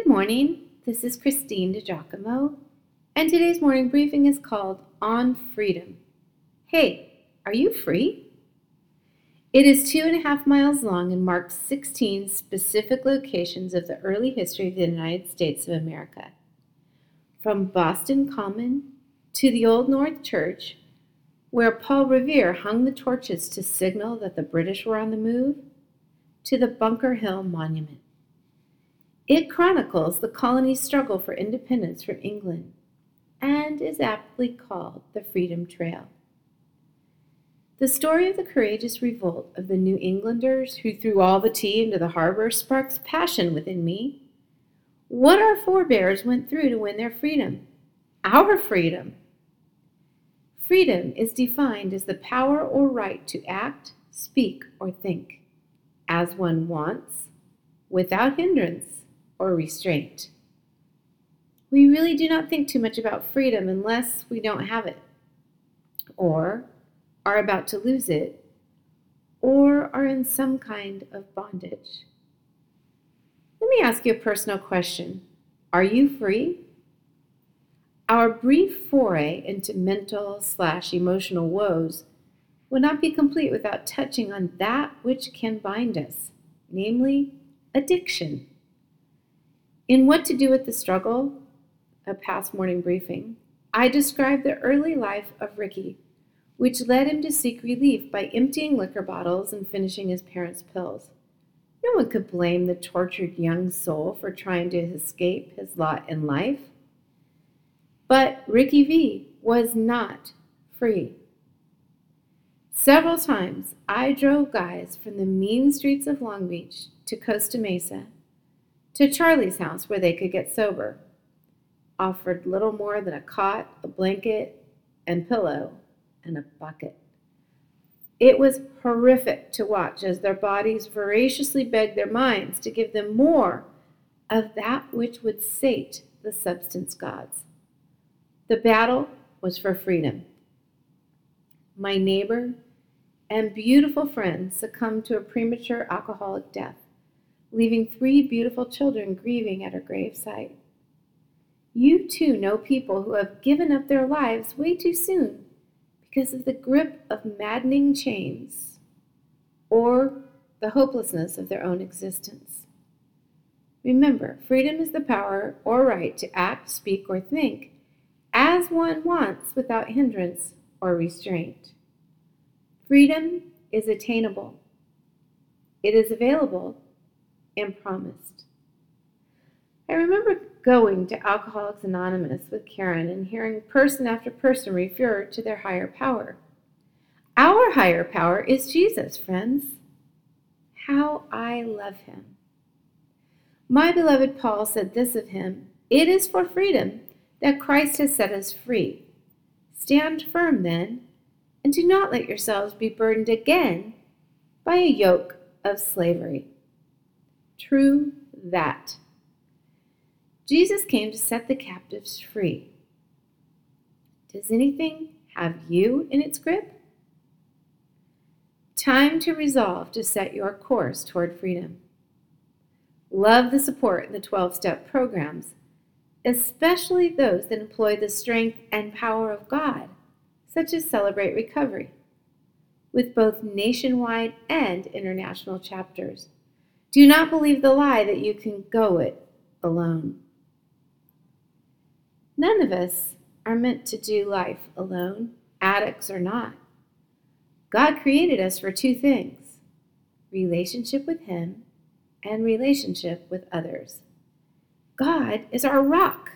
Good morning. This is Christine DiGiacomo, and today's morning briefing is called On Freedom. Hey, are you free? It is two and a half miles long and marks 16 specific locations of the early history of the United States of America. From Boston Common to the Old North Church, where Paul Revere hung the torches to signal that the British were on the move, to the Bunker Hill Monument. It chronicles the colony's struggle for independence from England and is aptly called the Freedom Trail. The story of the courageous revolt of the New Englanders who threw all the tea into the harbor sparks passion within me. What our forebears went through to win their freedom. Our freedom. Freedom is defined as the power or right to act, speak, or think as one wants, without hindrance or restraint. We really do not think too much about freedom unless we don't have it, or are about to lose it, or are in some kind of bondage. Let me ask you a personal question Are you free? Our brief foray into mental slash emotional woes would not be complete without touching on that which can bind us, namely addiction. In What to Do with the Struggle, a past morning briefing, I described the early life of Ricky, which led him to seek relief by emptying liquor bottles and finishing his parents' pills. No one could blame the tortured young soul for trying to escape his lot in life. But Ricky V was not free. Several times I drove guys from the mean streets of Long Beach to Costa Mesa to Charlie's house where they could get sober. Offered little more than a cot, a blanket, and pillow, and a bucket. It was horrific to watch as their bodies voraciously begged their minds to give them more of that which would sate the substance gods. The battle was for freedom. My neighbor and beautiful friend succumbed to a premature alcoholic death leaving three beautiful children grieving at her gravesite. You too know people who have given up their lives way too soon because of the grip of maddening chains or the hopelessness of their own existence. Remember, freedom is the power or right to act, speak, or think as one wants without hindrance or restraint. Freedom is attainable. It is available and promised. I remember going to Alcoholics Anonymous with Karen and hearing person after person refer to their higher power. Our higher power is Jesus, friends. How I love him. My beloved Paul said this of him It is for freedom that Christ has set us free. Stand firm then, and do not let yourselves be burdened again by a yoke of slavery. True that. Jesus came to set the captives free. Does anything have you in its grip? Time to resolve to set your course toward freedom. Love the support in the 12 step programs, especially those that employ the strength and power of God, such as Celebrate Recovery, with both nationwide and international chapters. Do not believe the lie that you can go it alone. None of us are meant to do life alone, addicts or not. God created us for two things relationship with Him and relationship with others. God is our rock.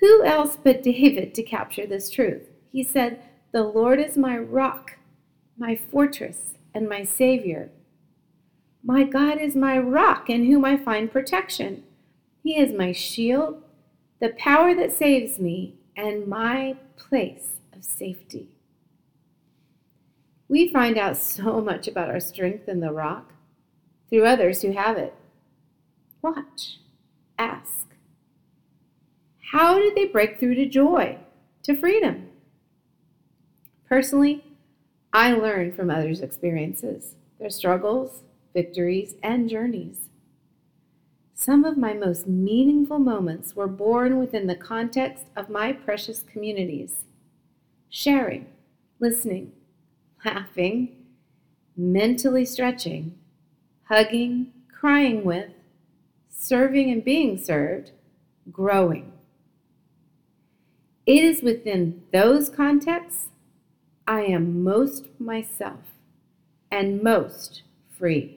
Who else but David to capture this truth? He said, The Lord is my rock, my fortress, and my Savior. My God is my rock in whom I find protection. He is my shield, the power that saves me, and my place of safety. We find out so much about our strength in the rock through others who have it. Watch, ask. How did they break through to joy, to freedom? Personally, I learn from others' experiences, their struggles, victories, and journeys. Some of my most meaningful moments were born within the context of my precious communities. Sharing, listening, laughing, mentally stretching, hugging, crying with, serving and being served, growing. It is within those contexts I am most myself and most free.